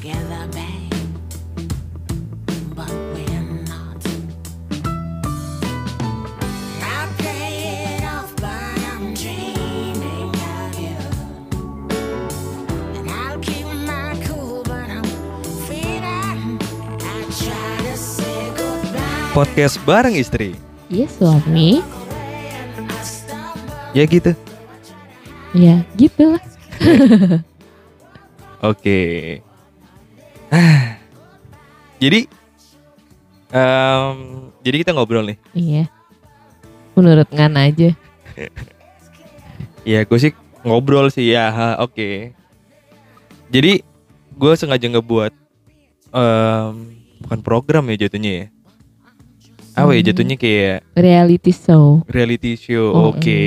together, babe. But we're not. I play it off, but I'm dreaming of you. And I'll keep my cool, but I'm freedom. I try to say goodbye. Podcast bareng istri. Iya suami. Ya gitu. Ya gitu lah. Oke. Ah. jadi em, jadi kita ngobrol nih. Iya. Menurut Ngan aja. Ya gue sih ngobrol sih ya. Oke. Jadi gue sengaja ngebuat em, bukan program ya jatuhnya ya. Apa ya Hmm. jatuhnya kayak Reality show. reality show. Oh, Oke.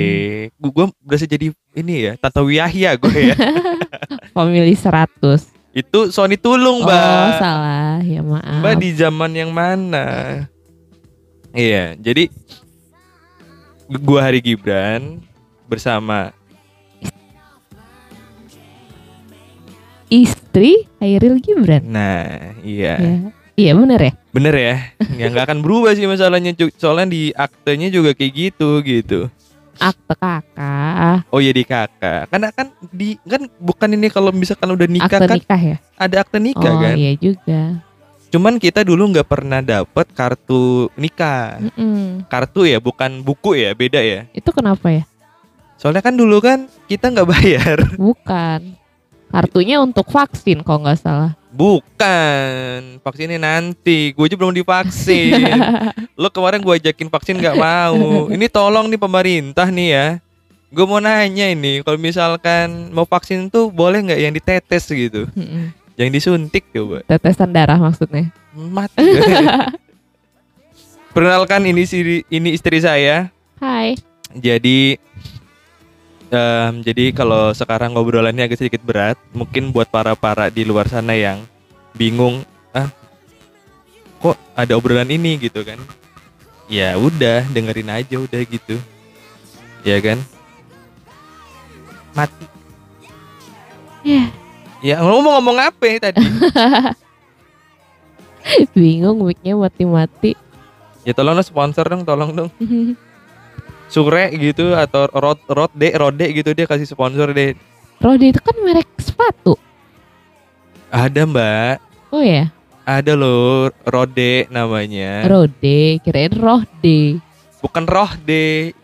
Gue berasa jadi ini ya, Tata Wiyahya gue ya. Family 100. Itu Sony Tulung, Oh Mbak. salah. Ya maaf. Mbak di zaman yang mana? Iya, jadi gua Hari Gibran bersama Istri Hairil Gibran. nah, iya. Ya. Iya bener ya. Bener ya? Ya nggak akan berubah sih masalahnya. Soalnya di aktenya juga kayak gitu gitu. Akte kakak. Oh iya di kakak. Karena kan di kan bukan ini kalau misalkan udah nikah Akte kan nikah ya. ada akte nikah oh kan. iya juga. Cuman kita dulu nggak pernah dapet kartu nikah. Mm-mm. Kartu ya, bukan buku ya, beda ya. Itu kenapa ya? Soalnya kan dulu kan kita nggak bayar. Bukan. Kartunya untuk vaksin kalau nggak salah. Bukan, vaksinnya nanti. Gue aja belum divaksin. Lo kemarin gue ajakin vaksin nggak mau. Ini tolong nih pemerintah nih ya. Gue mau nanya ini, kalau misalkan mau vaksin tuh boleh nggak yang ditetes gitu, Mm-mm. yang disuntik coba. Tetesan darah maksudnya. Mati. Perkenalkan ini si ini istri saya. Hai. Jadi em, jadi kalau sekarang ngobrolannya agak sedikit berat, mungkin buat para para di luar sana yang bingung, ah kok ada obrolan ini gitu kan? Ya udah dengerin aja udah gitu, ya kan? Mati. Ya. Ya ngomong-ngomong apa ya tadi? Bingung mic-nya mati-mati. ya tolong sponsor dong, tolong dong. Sure gitu atau rod rode rode gitu dia kasih sponsor deh. Rode itu kan merek sepatu. Ada mbak. Oh ya, Ada loh Rode namanya. Rode, kirain Rode. Bukan Rohde.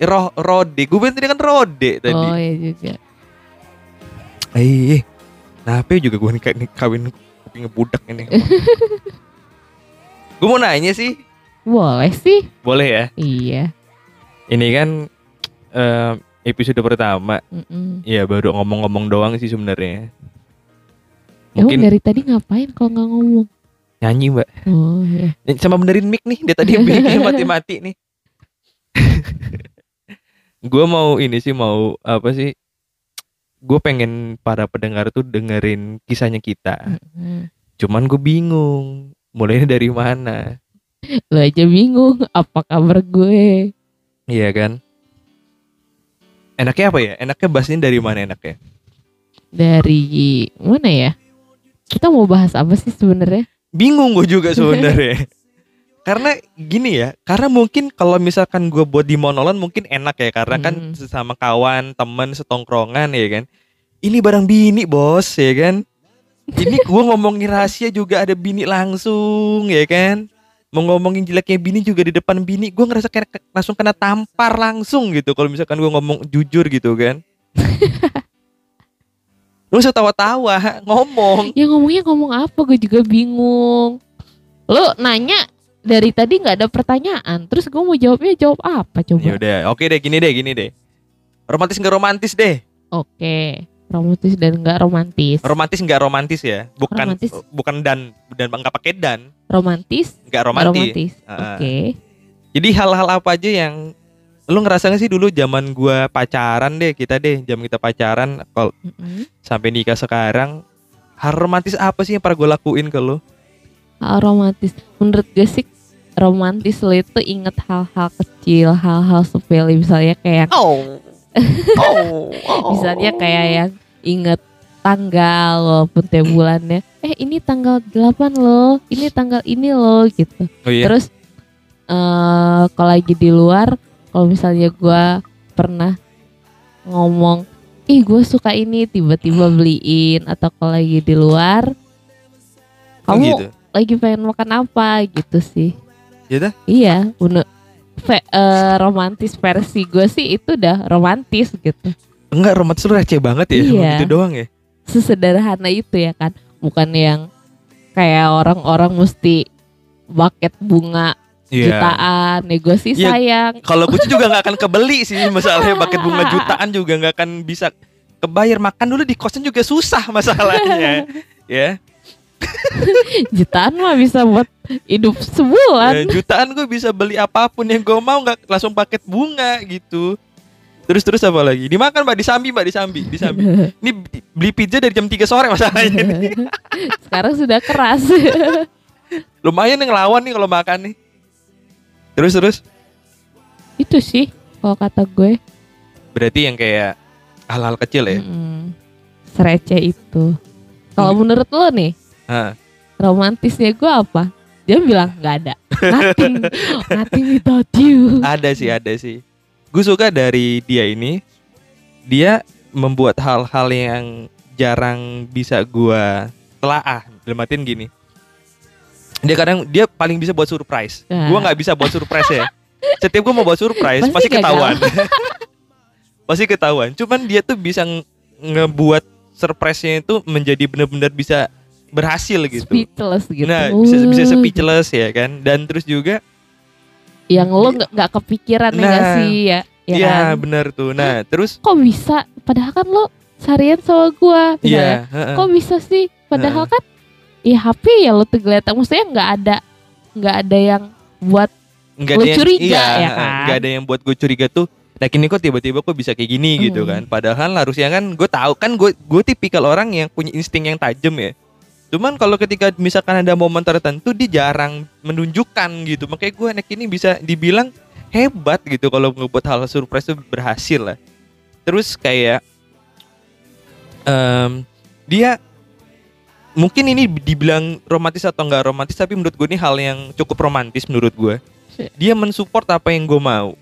Roh Rode. Gue bilang tadi kan Rode tadi. Oh ya juga. Eh, kenapa juga gue nih kawin kuping budak ini. gue mau nanya sih. Boleh sih. Boleh ya? Iya. Ini kan eh, episode pertama. Mm-mm. Ya baru ngomong-ngomong doang sih sebenarnya. Emang Mungkin dari tadi ngapain kalau nggak ngomong? nyanyi mbak. Oh ya. Sama benerin mic nih. Dia tadi mic mati-mati nih. gue mau ini sih mau apa sih? Gue pengen para pendengar tuh dengerin kisahnya kita. Mm-mm. Cuman gue bingung mulainya dari mana. Lo aja bingung apa kabar gue? Iya kan? Enaknya apa ya? Enaknya bahasnya dari mana enaknya? Dari mana ya? Kita mau bahas apa sih sebenarnya? Bingung gue juga sebenarnya. karena gini ya, karena mungkin kalau misalkan gue buat di monolan mungkin enak ya, karena kan Hmm. sesama kawan, teman, setongkrongan ya kan. Ini barang bini bos ya kan. Ini gue ngomongin rahasia juga ada bini langsung ya kan. Mau ngomongin jeleknya bini juga di depan bini, gue ngerasa kayak langsung kena tampar langsung gitu. Kalau misalkan gue ngomong jujur gitu kan. Lu usah tawa-tawa, ngomong. Ya ngomongnya ngomong apa? Gue juga bingung. Lo nanya dari tadi nggak ada pertanyaan. Terus gue mau jawabnya jawab apa Ya coba? udah, oke deh, gini deh, gini deh. Romantis nggak romantis deh. Oke. Romantis dan nggak romantis. Romantis nggak romantis ya, bukan Romantis. bukan dan dan nggak pakai dan, romantis? nggak romantis. romantis. Ah. Oke. Jadi hal-hal apa aja yang lu ngerasa gak sih dulu zaman gua pacaran deh kita deh, zaman kita pacaran kalau Mm-mm. sampai nikah sekarang hal romantis apa sih yang pernah gue lakuin ke lu? Hal romantis. Menurut gue sih romantis lo itu inget hal-hal kecil, hal-hal sepele misalnya kayak Oh, oh, misalnya kayak yang inget tanggal walaupun tiap bulannya eh ini tanggal 8 loh ini tanggal ini loh gitu Oh iya. terus eh kalau lagi di luar kalau misalnya gua pernah ngomong ih gue suka ini tiba-tiba beliin atau kalau lagi di luar Oh, kamu gitu. lagi pengen makan apa gitu sih dah. iya bener Ve- eh, romantis versi gue sih itu udah romantis gitu Enggak romantis lu receh banget ya Iya. gitu doang ya. sesederhana itu ya kan bukan yang kayak orang-orang mesti buket bunga Iya. jutaan ya gue sih Iya. sayang Kalau gue juga nggak akan kebeli sih masalahnya paket bunga jutaan juga nggak akan bisa kebayar makan dulu di kosan juga susah masalahnya ya jutaan mah bisa buat hidup sebulan Eh, jutaan gue bisa beli apa pun yang gue mau nggak langsung paket bunga gitu terus terus apa lagi? Dimakan mbak. Disambi mbak. Disambi. Disambi. Ini beli pizza dari jam 3 sore masalahnya ini. sekarang sudah keras. Lumayan yang lawan nih kalau makan nih. Terus terus itu sih kalau kata gue. Berarti yang kayak hal-hal kecil ya? Mm-mm. serece itu. Kalau menurut lo nih Hah. romantisnya gue apa? Dia bilang nggak ada. Nothing. Nothing without you. Ada sih ada sih gue suka dari dia ini dia membuat hal-hal yang jarang bisa gua telaah dalam artian gini. Dia kadang dia paling bisa buat surprise. Ah. gua nggak bisa buat surprise ya. Setiap gua mau buat surprise Pasti pasti ketahuan. Pasti ketahuan. Cuman dia tuh bisa nge- ngebuat surprise-nya itu menjadi benar-benar bisa berhasil gitu. Speechless gitu. Nah bisa bisa speechless ya kan? Dan terus juga yang lo nggak kepikiran ya Nah, sih? Ya ya Iya kan? benar tuh. Nah terus? Kok bisa? Padahal kan lo seharian sama gua. Iya, heeh. kok bisa sih? Padahal kan ya HP ya lo tergeletak. Maksudnya nggak ada nggak ada yang buat nggak lu ada yang, curiga, iya, ya kan? nggak ada yang buat gue curiga tuh nah kini kok tiba-tiba kok bisa kayak gini? Gitu Hmm. kan. Padahal harusnya kan gue tahu. Kan gue gue tipikal orang yang punya insting yang tajam ya cuman kalau ketika misalkan ada momen tertentu dia jarang menunjukkan gitu. Makanya gue anak ini bisa dibilang hebat gitu kalau ngebuat hal surprise itu berhasil lah. Terus kayak em, dia mungkin ini dibilang romantis atau enggak romantis tapi menurut gue ini hal yang cukup romantis menurut gue dia mensupport apa yang gue mau.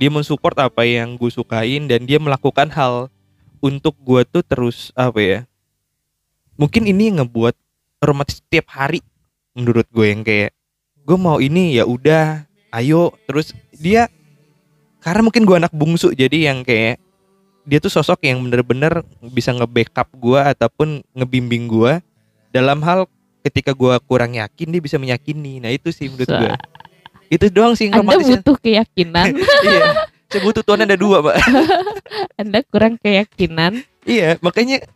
Dia mensupport apa yang gue sukain dan dia melakukan hal untuk gue tuh terus apa ya mungkin ini yang ngebuat romantis tiap hari menurut gue yang kayak gue mau ini ya udah ayo. Terus dia karena mungkin gue anak bungsu jadi yang kayak dia tuh sosok yang bener-bener bisa nge-backup gue ataupun ngebimbing gue dalam hal ketika gue kurang yakin dia bisa meyakini. Nah itu sih menurut gue itu doang sih anda butuh keyakinan. Iya saya butuh tuan ada dua pak. Anda kurang keyakinan. Iya makanya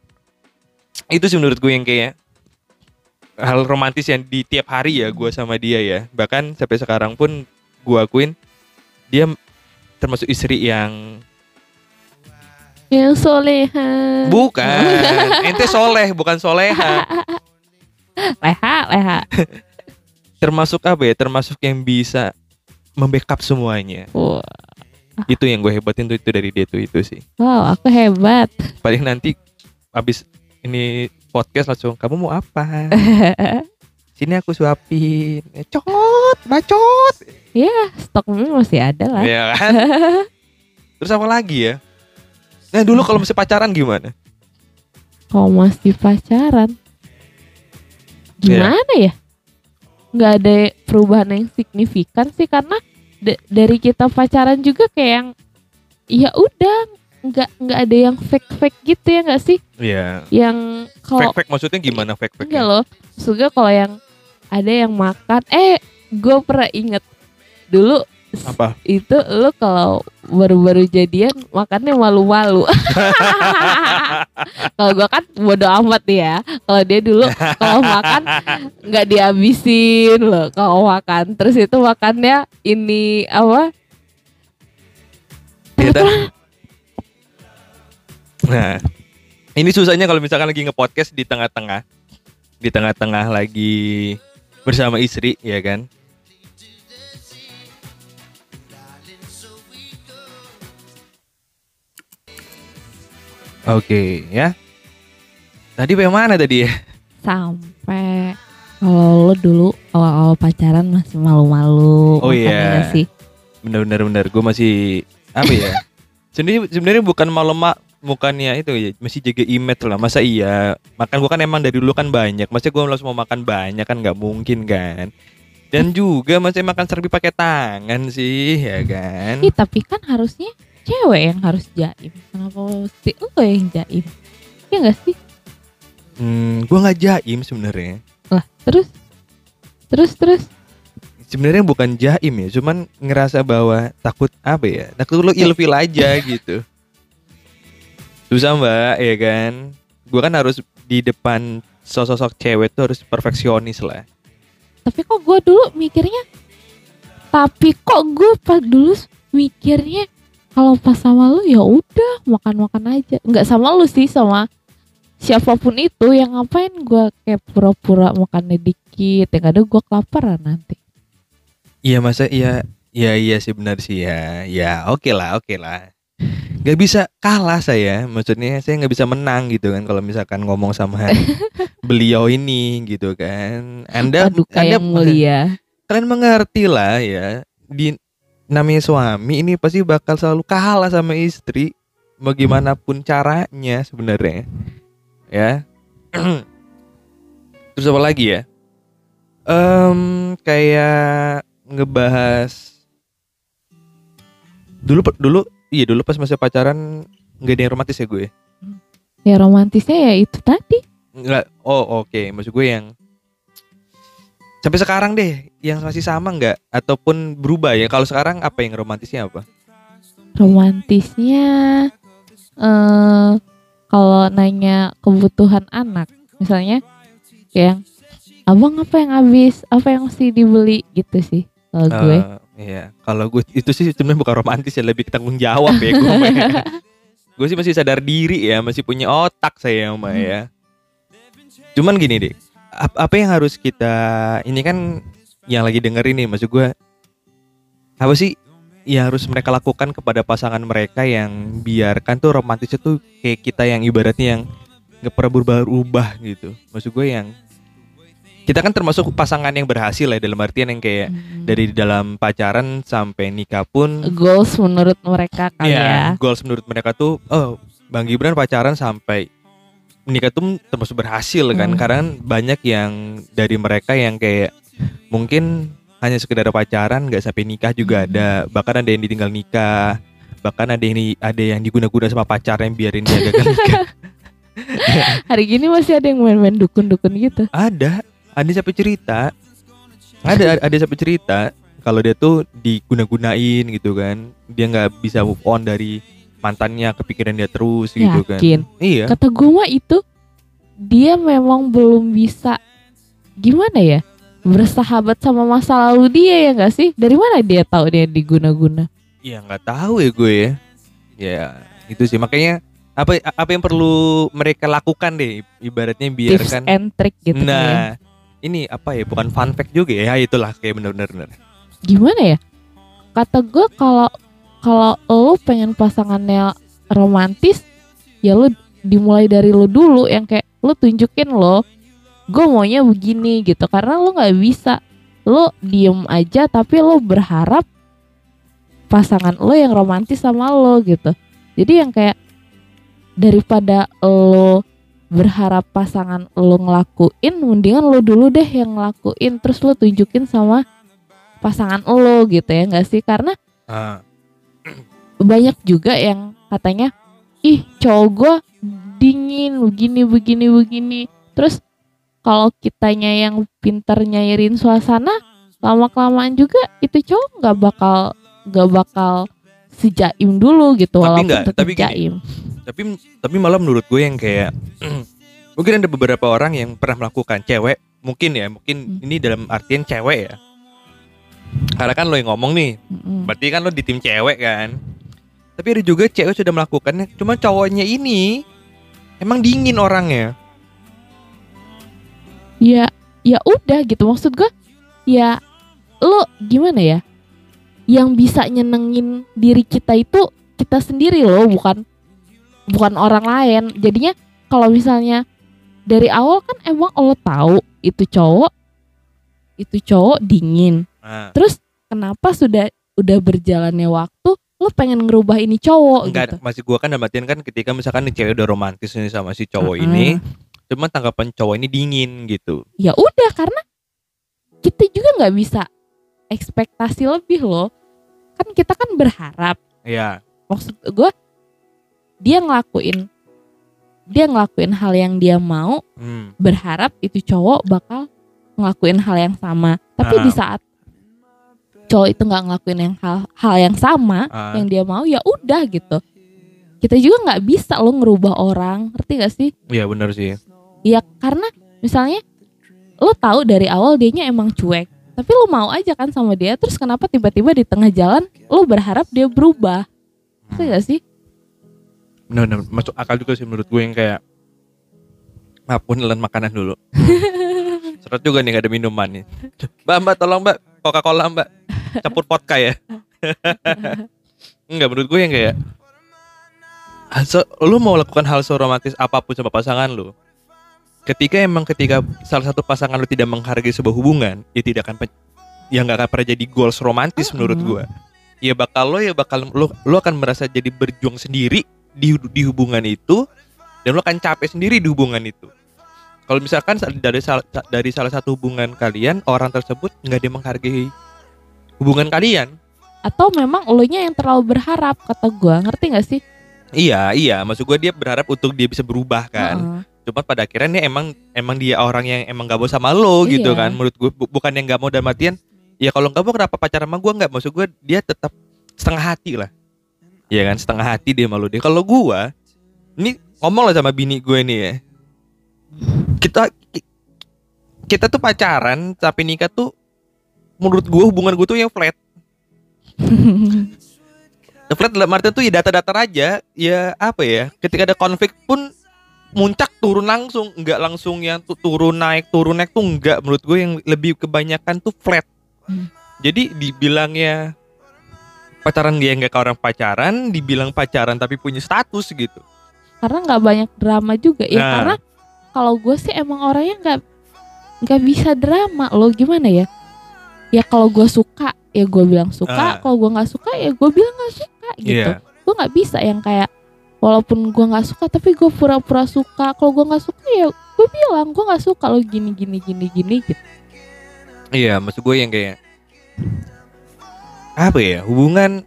itu sih menurut gue yang kayak hal romantis yang di tiap hari ya gue sama dia ya. Bahkan sampai sekarang pun gue akuin dia termasuk istri yang yang soleha bukan. Ente soleh bukan soleha. Leha leha. Termasuk apa ya? Termasuk yang bisa membackup semuanya. Wah, itu yang gue hebatin tuh itu dari dia tuh itu sih. Wow aku hebat. Paling nanti abis ini podcast langsung kamu mau apa? Sini aku suapin. Eh, cot bacot. Ya stok mie masih ada lah. Ya kan? Terus apa lagi ya? Nah dulu kalau masih pacaran gimana? Kalau masih pacaran? Gimana ya? Nggak ada perubahan yang signifikan sih karena da- dari kita pacaran juga kayak yang ya udah nggak nggak ada yang fake fake gitu ya nggak sih? Iya. Yang kalau fake fake maksudnya gimana fake fake enggak loh maksudnya kalau yang ada yang makan eh gue pernah inget dulu apa? itu lu kalau baru-baru jadian makannya malu-malu. Kalau gua kan bodo amat ya kalau dia dulu kalau makan nggak dihabisin loh kalau makan. Terus itu makannya ini apa? Iya dah. Nah ini susahnya kalau misalkan lagi nge-podcast di tengah-tengah di tengah-tengah lagi bersama istri ya kan Oke ya. Tadi sampai mana tadi ya? sampai kalau lo dulu awal-awal pacaran masih malu-malu Oh, iya. sih Bener-bener bener. Gue masih apa ya? sebenarnya sebenarnya bukan malu mak bukannya itu ya masih jaga image lah. Masa iya makan gua kan emang dari dulu kan banyak. Masa gua langsung mau makan banyak kan nggak mungkin kan. Dan juga masih makan serbi pakai tangan sih ya kan. Ih, tapi kan harusnya cewek yang harus jaim. Kenapa mesti lo yang jaim? Ya nggak sih? Hmm, gua nggak jaim sebenarnya. Lah terus? Terus terus? Sebenarnya bukan jaim ya cuman ngerasa bahwa takut apa ya? Takut lo ilfil aja gitu susah mbak ya kan? Gua kan harus di depan sosok cewek tuh harus perfeksionis lah. Tapi kok gue dulu mikirnya tapi kok gue pas dulu mikirnya kalau pas sama lu ya udah makan makan aja. Nggak sama lu sih sama siapa pun itu yang ngapain gue kayak pura-pura makannya dikit. Yang ada gue kelaparan nanti. Iya masa iya? Iya iya sih benar sih ya. Ya oke lah oke lah nggak bisa kalah saya maksudnya saya nggak bisa menang gitu kan kalau misalkan ngomong sama beliau ini gitu kan. Anda aduh anda kayak mulia. kalian mengerti lah ya di namanya suami ini pasti bakal selalu kalah sama istri bagaimanapun caranya sebenarnya. Ya. Terus apa lagi ya? Em kayak ngebahas dulu dulu iya dulu pas masih pacaran nggak ada yang romantis ya gue? Ya romantisnya ya itu tadi. Nggak oh oke. Maksud gue yang sampai sekarang deh yang masih sama nggak? Ataupun berubah ya? Kalau sekarang apa yang romantisnya apa? Romantisnya eh kalau nanya kebutuhan anak misalnya kayak abang apa yang habis? Apa yang mesti dibeli? Gitu sih kalau gue. Eh, iya kalau gue itu sih sebenarnya bukan romantis ya lebih tanggung jawab ya gue ya. gue sih masih sadar diri ya masih punya otak saya mah ya. Cuman gini deh ap- apa yang harus kita ini kan yang lagi dengerin nih maksud gue apa sih yang harus mereka lakukan kepada pasangan mereka yang biarkan tuh romantisnya tuh kayak kita yang ibaratnya yang nggak pernah berubah-ubah gitu. Maksud gue yang kita kan termasuk pasangan yang berhasil ya dalam artian yang kayak Hmm. dari dalam pacaran sampai nikah pun goals menurut mereka kali ya Iya, goals menurut mereka tuh oh Bang Gibran pacaran sampai menikah tuh termasuk berhasil kan Hmm. karena kan banyak yang dari mereka yang kayak mungkin hanya sekedar pacaran nggak sampai nikah juga Hmm. ada bahkan ada yang ditinggal nikah bahkan ada yang di- ada yang diguna-guna sama pacarnya yang biarin dia gagal nikah hari gini masih ada yang main-main dukun-dukun gitu ada ada sampai cerita. Ada ada sampai cerita kalau dia tuh diguna-gunain gitu kan. Dia nggak bisa move on dari mantannya kepikiran dia terus gitu kan. Yakin? Iya. Kata gue mah itu dia memang belum bisa gimana ya? Bersahabat sama masa lalu dia ya nggak sih? Dari mana dia tahu dia diguna-guna? Ya nggak tahu ya gue ya. Ya itu sih. Makanya apa apa yang perlu mereka lakukan deh ibaratnya tips biarkan and trick gitu kan ya. Ini apa ya bukan fun fact juga ya itulah kayak bener-bener. Bener. gimana ya? Kata gue kalau kalau lo pengen pasangannya romantis ya lo dimulai dari lo dulu yang kayak lo tunjukin lo gue maunya begini gitu. Karena lo nggak bisa. Lo diem aja tapi lo berharap pasangan lo yang romantis sama lo gitu. Jadi yang kayak daripada lo berharap pasangan lo ngelakuin mendingan lo dulu deh yang ngelakuin terus lo tunjukin sama pasangan lo gitu ya nggak sih? Karena Ah, banyak juga yang katanya ih cowok gue dingin begini begini begini. Terus kalau kitanya yang pintar nyairin suasana lama kelamaan juga itu cowok nggak bakal nggak bakal sejaim dulu gitu Tapi walaupun nggak, tetap tapi gini. jaim tapi tapi malah menurut gue yang kayak mungkin ada beberapa orang yang pernah melakukan cewek mungkin ya mungkin Hmm. ini dalam artian cewek ya. Karena kan lo yang ngomong nih Mm-mm. berarti kan lo di tim cewek kan. Tapi ada juga cewek sudah melakukannya cuma cowoknya ini emang dingin orangnya. Ya ya udah gitu. Maksud gue ya lo gimana ya? Yang bisa nyenengin diri kita itu kita sendiri loh bukan bukan orang lain jadinya kalau misalnya dari awal kan emang lo tahu itu cowok itu cowok dingin Nah, terus kenapa sudah udah berjalannya waktu lo pengen ngerubah ini cowok enggak, gitu masih gua kan dalam artian kan ketika misalkan nih cewek udah romantis nih sama si cowok Mm-mm. ini, cuma tanggapan cowok ini dingin gitu. ya udah karena kita juga nggak bisa ekspektasi lebih loh kan kita kan berharap Iya. maksud gue dia ngelakuin dia ngelakuin hal yang dia mau Hmm. berharap itu cowok bakal ngelakuin hal yang sama tapi Ah. di saat cowok itu nggak ngelakuin yang hal hal yang sama Ah. yang dia mau ya udah gitu kita juga nggak bisa lo ngerubah orang ngerti gak sih Iya benar sih. ya karena misalnya lo tahu dari awal dianya emang cuek tapi lo mau aja kan sama dia terus kenapa tiba-tiba di tengah jalan lo berharap dia berubah ngerti gak sih Benar, benar. masuk akal juga sih menurut gue yang kayak aku nelan makanan dulu. Seret juga nih gak ada minuman nih. Mbak, mbak tolong mbak Coca-Cola mbak campur vodka ya. Enggak menurut gue yang kayak so, lu mau lakukan hal seromantis apa pun sama pasangan lu. Ketika emang ketika salah satu pasangan lu tidak menghargai sebuah hubungan, ya tidak akan pe- ya nggak akan pernah jadi goals romantis menurut gue. Ya bakal lo ya bakal lu lu akan merasa jadi berjuang sendiri di di hubungan itu dan lo akan capek sendiri di hubungan itu. Kalau misalkan sa- dari salah dari salah satu hubungan kalian orang tersebut nggak dia menghargai hubungan kalian, atau memang lo nya yang terlalu berharap kata gua ngerti gak sih iya iya, maksud gue dia berharap untuk dia bisa berubah kan. Heeh. Cuma pada akhirnya emang emang dia orang yang emang gak mau sama lo gitu Iya. kan. Menurut gue bu- bukan yang gak mau dalam artian ya kalau nggak mau kenapa pacaran sama gue nggak maksud gue dia tetap setengah hati lah. Iya kan setengah hati dia malu dia. Kalau gue ini ngomong lah sama bini gue nih ya. Kita ki- kita tuh pacaran tapi nikah tuh menurut gue hubungan gue tuh yang flat. Flat dalam artian tuh ya data-data aja ya apa ya ketika ada konflik pun muncak turun langsung nggak langsung yang tu- turun naik turun naik tuh nggak menurut gue yang lebih kebanyakan tuh flat Hmm. jadi dibilangnya pacaran dia nggak ke orang pacaran dibilang pacaran tapi punya status gitu karena nggak banyak drama juga ya Nah. karena kalau gue sih emang orangnya nggak nggak bisa drama lo gimana ya ya kalau gue suka ya gue bilang suka Ah. kalau gue nggak suka ya gue bilang nggak suka gitu Iya. gue nggak bisa yang kayak walaupun gue nggak suka tapi gue pura-pura suka kalau gue nggak suka ya gue bilang gue nggak suka lo gini gini gini gini gitu iya maksud gue yang kayak apa ya hubungan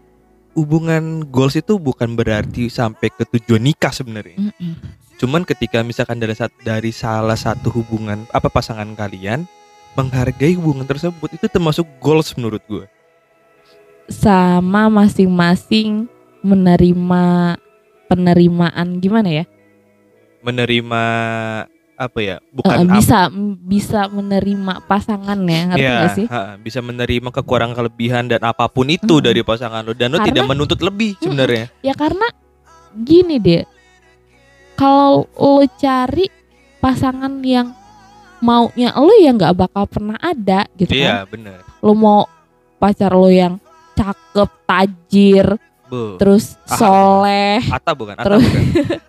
hubungan goals itu bukan berarti sampai ke tujuan nikah sebenarnya Mm-mm. Cuman ketika misalkan dari dari salah satu hubungan apa pasangan kalian menghargai hubungan tersebut itu termasuk goals menurut gue. sama masing-masing menerima penerimaan gimana ya Menerima apa ya? Bukan ap- bisa bisa menerima pasangannya ngerti Iya, gak sih ha, bisa menerima kekurangan kelebihan dan apa pun itu Mm. dari pasangan lo dan lo Karena- tidak menuntut lebih sebenarnya. ya karena gini deh kalau lo cari pasangan yang maunya lo ya nggak bakal pernah ada gitu Iya, kan benar. lo mau pacar lo yang cakep tajir Bu. terus Ah, soleh Ata bukan? Ata terus- bukan?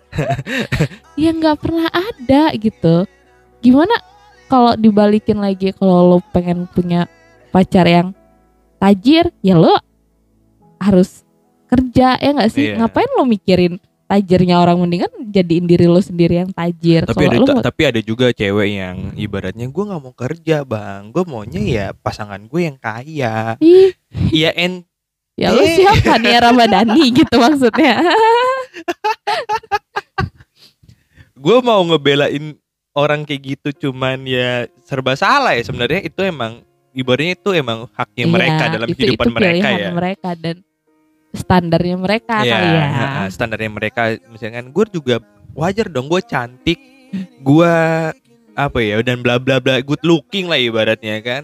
ya nggak pernah ada gitu gimana kalau dibalikin lagi kalau lo pengen punya pacar yang tajir ya lo harus kerja ya nggak sih Iya. ngapain lo mikirin tajirnya orang mendingan jadiin diri lo sendiri yang tajir tapi ada mau- tapi ada juga cewek yang ibaratnya gue nggak mau kerja bang gue maunya ya pasangan gue yang kaya iya en ya Eh. siapa nih Ramadhani gitu maksudnya? Gue mau ngebelain orang kayak gitu cuman ya serba salah ya sebenarnya. Itu emang ibaratnya itu emang haknya mereka Iya, dalam itu, kehidupan itu mereka ya. mereka dan standarnya mereka Iya, kali ya. standarnya mereka. Misalkan gue juga wajar dong gue cantik gue apa ya dan bla bla bla good looking lah ibaratnya kan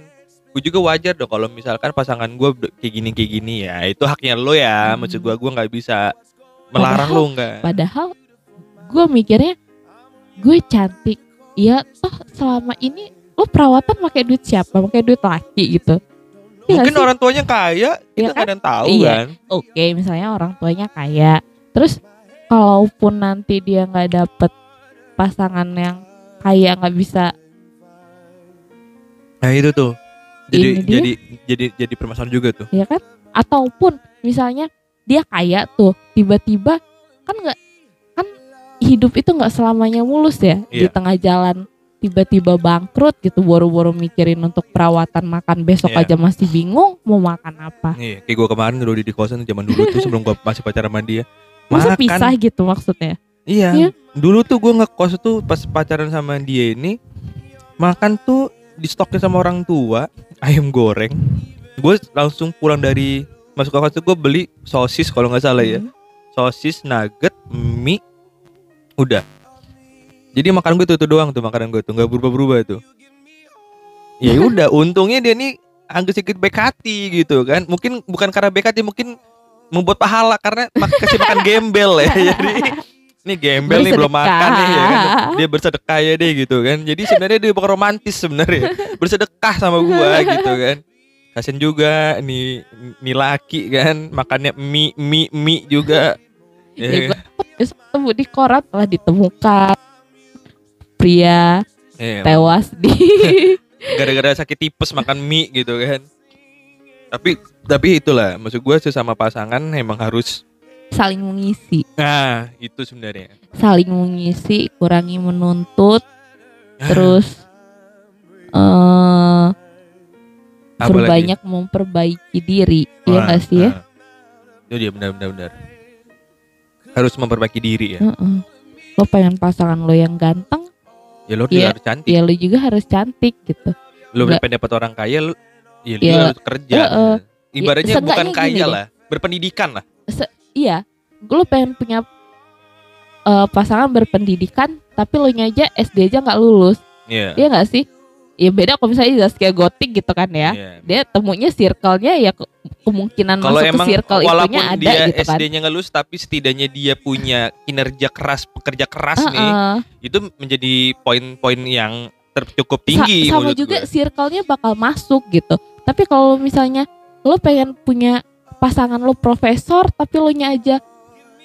gue juga wajar dong kalau misalkan pasangan gue kayak gini kayak gini ya itu haknya lo ya Hmm. maksud gue gue nggak bisa melarang Padahal- lo nggak Padahal gue mikirnya gue cantik. Ya toh selama ini lo perawatan pakai duit siapa? Pakai duit laki gitu. Iya mungkin sih? orang tuanya kaya kita Iya nggak kan? ada yang tahu Iya. kan Oke, misalnya orang tuanya kaya. Terus kalaupun nanti dia nggak dapet pasangan yang kaya nggak bisa Nah itu tuh. Jadi Ini dia. jadi jadi jadi permasalahan juga tuh. ya kan ataupun misalnya dia kaya tuh tiba-tiba kan nggak kan hidup itu nggak selamanya mulus ya di Iya. tengah jalan tiba-tiba bangkrut gitu boro-boro mikirin untuk perawatan makan besok Iya. aja masih bingung mau makan apa Iya, kayak gue kemarin dulu di kosan zaman dulu tuh sebelum gue masih pacaran sama dia. masa Makan. pisah gitu maksudnya Iya. Iya. Dulu tuh gue ngekos tuh pas pacaran sama dia ini makan tuh di stoknya sama orang tua ayam goreng. Gue langsung pulang dari masuk ke tuh gue beli sosis kalau nggak salah ya. Hmm. Sosis, nugget, mie, udah. Jadi makan gue tuh, tuh doang tuh makanan gue tuh nggak berubah-berubah tuh. Ya udah, untungnya dia nih agak sedikit baik hati gitu kan. Mungkin bukan karena baik hati, mungkin membuat pahala karena kasih makan gembel ya. Jadi ini gembel nih belum makan nih ya kan. Dia bersedekah ya deh gitu kan. Jadi sebenarnya dia bukan romantis sebenarnya. Bersedekah sama gua gitu kan. Kasian juga nih nih laki kan makannya mie mie mie juga. Ya, ketemu di koran telah ditemukan pria ya, tewas di gara-gara sakit tipes makan mie gitu kan. Tapi tapi itulah maksud gua sesama pasangan emang harus saling mengisi nah itu sebenarnya. saling mengisi kurangi menuntut Ah. terus eh Apalagi? berbanyak memperbaiki diri ya Wah, nggak sih ya ah. Itu dia benar-benar benar. Harus memperbaiki diri ya. Heeh. lo pengen pasangan lo yang ganteng Ya lo Iya, juga harus cantik. ya lo juga harus cantik gitu Lo Nggak- pengen dapat orang kaya lo ya lo Iya. harus kerja. Heeh. Ibaratnya Ya, bukan gini kaya lah, berpendidikan lah. Iya lo pengen punya eh, pasangan berpendidikan tapi lo aja SD aja nggak lulus Iya. Iya nggak sih ya beda kalau misalnya kayak gotik gitu kan ya Iya. dia temunya circle-nya ya ke- kemungkinan Kalau masuk emang ke circle walaupun itunya ada dia gitu kan SD-nya nggak lulus tapi setidaknya dia punya kinerja keras, pekerja keras nih, Heeh. itu menjadi poin-poin yang cukup Sa- tinggi sama menurut juga circle-nya bakal masuk gitu. Tapi kalau misalnya lo pengen punya pasangan lo profesor tapi lo nya aja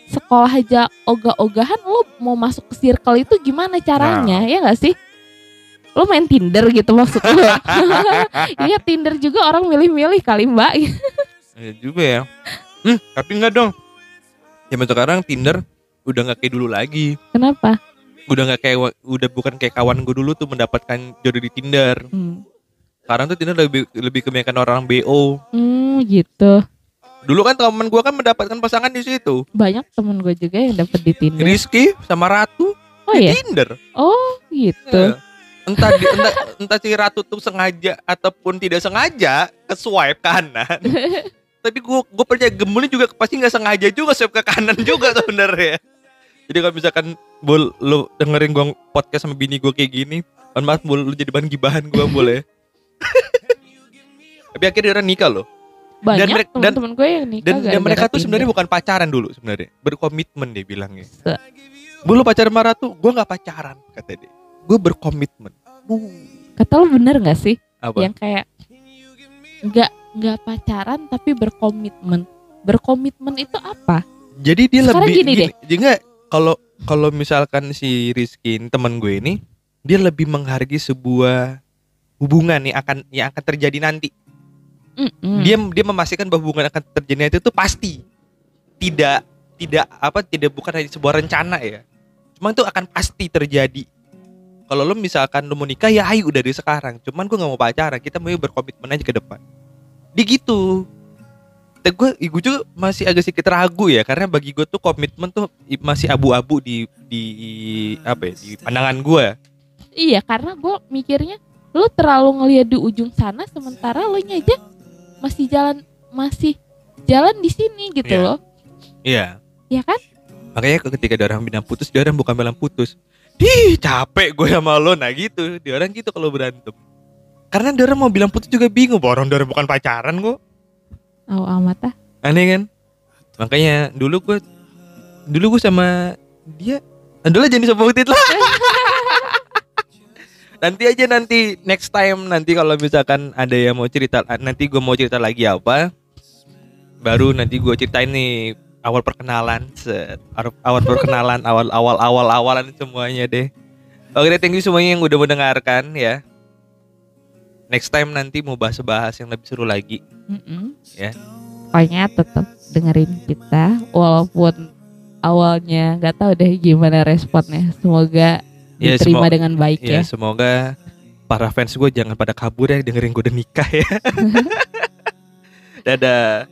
sekolah aja ogah-ogahan lo mau masuk ke circle itu gimana Nah. caranya ya nggak sih? Lo main Tinder gitu maksud lo? Iya Tinder juga orang milih-milih kali mbak. Iya juga ya. Hmm, tapi enggak dong. Zaman sekarang Tinder udah nggak kayak dulu lagi. Kenapa? Udah nggak kayak udah bukan kayak kawan gue dulu tuh mendapatkan jodoh di Tinder. Hmm, Sekarang tuh Tinder lebih lebih kebanyakan orang BO. Hmm, gitu. Dulu kan teman gue kan mendapatkan pasangan di situ. Banyak temen gue juga yang dapet di Tinder. Rizky sama Ratu Oh di ya? Tinder. Oh gitu. Ya. Entah, di- entah entah si Ratu tuh sengaja ataupun tidak sengaja ke swipe kanan. Tapi gue gue percaya gemulnya juga pasti nggak sengaja juga swipe ke kanan juga sebenarnya. Jadi kalau misalkan bol lu dengerin gue podcast sama bini gue kayak gini, mohon maaf bol lu jadi bahan gibahan gue boleh. Tapi akhirnya nikah loh. Banyak mereka- dan- teman-teman gue yang nikah Dan, dan gara-gara mereka tuh sebenarnya bukan pacaran dulu sebenarnya, berkomitmen dia bilangnya. Se- Bu lu pacaran sama Ratu, gue nggak pacaran kata dia. Gue berkomitmen. Kata lo bener gak sih? apa? Yang kayak nggak nggak pacaran tapi berkomitmen. Berkomitmen itu apa? Jadi dia Sekarang lebih gini deh. Jadi nggak kalau kalau misalkan si Rizky teman gue ini dia lebih menghargai sebuah hubungan nih akan yang akan terjadi nanti. Mm-mm. Dia dia memastikan bahwa hubungan akan terjadi nanti itu pasti. Tidak tidak apa tidak bukan hanya sebuah rencana ya. Cuma itu akan pasti terjadi. Kalau lo misalkan lo mau nikah ya ayo dari sekarang. Cuman gue nggak mau pacaran. Kita mau berkomitmen aja ke depan. Dia gitu. Tapi gue, gue juga masih agak sedikit ragu ya karena bagi gue tuh komitmen tuh masih abu-abu di di apa ya di pandangan gue. Iya karena gue mikirnya lo terlalu ngeliat di ujung sana sementara lo aja masih jalan masih jalan di sini gitu Iya. loh. Iya. Ya kan? Makanya ketika orang bilang putus, dia orang bukan bilang putus. Ih capek gue sama lo nah gitu. Dia orang gitu kalau berantem. Karena dia orang mau bilang putus juga bingung. Orang dia orang bukan pacaran kok. Oh amat ah. Aneh kan? Makanya dulu gue dulu gue sama dia adalah jangan disebutin lah. nanti aja nanti next time nanti kalau misalkan ada yang mau cerita nanti gue mau cerita lagi apa baru nanti gue ceritain nih awal perkenalan set awal perkenalan awal awal awal awalan semuanya deh Oke, thank you semuanya yang udah mendengarkan ya. Next time nanti mau bahas-bahas yang lebih seru lagi. Mm-mm. Ya. Pokoknya tetap dengerin kita walaupun awalnya nggak tahu deh gimana responnya. Semoga Ya, diterima semo- dengan baik Ya, ya. semoga para fans gue jangan pada kabur ya dengerin gue udah nikah ya. Dadah.